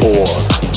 four.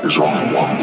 There's only one.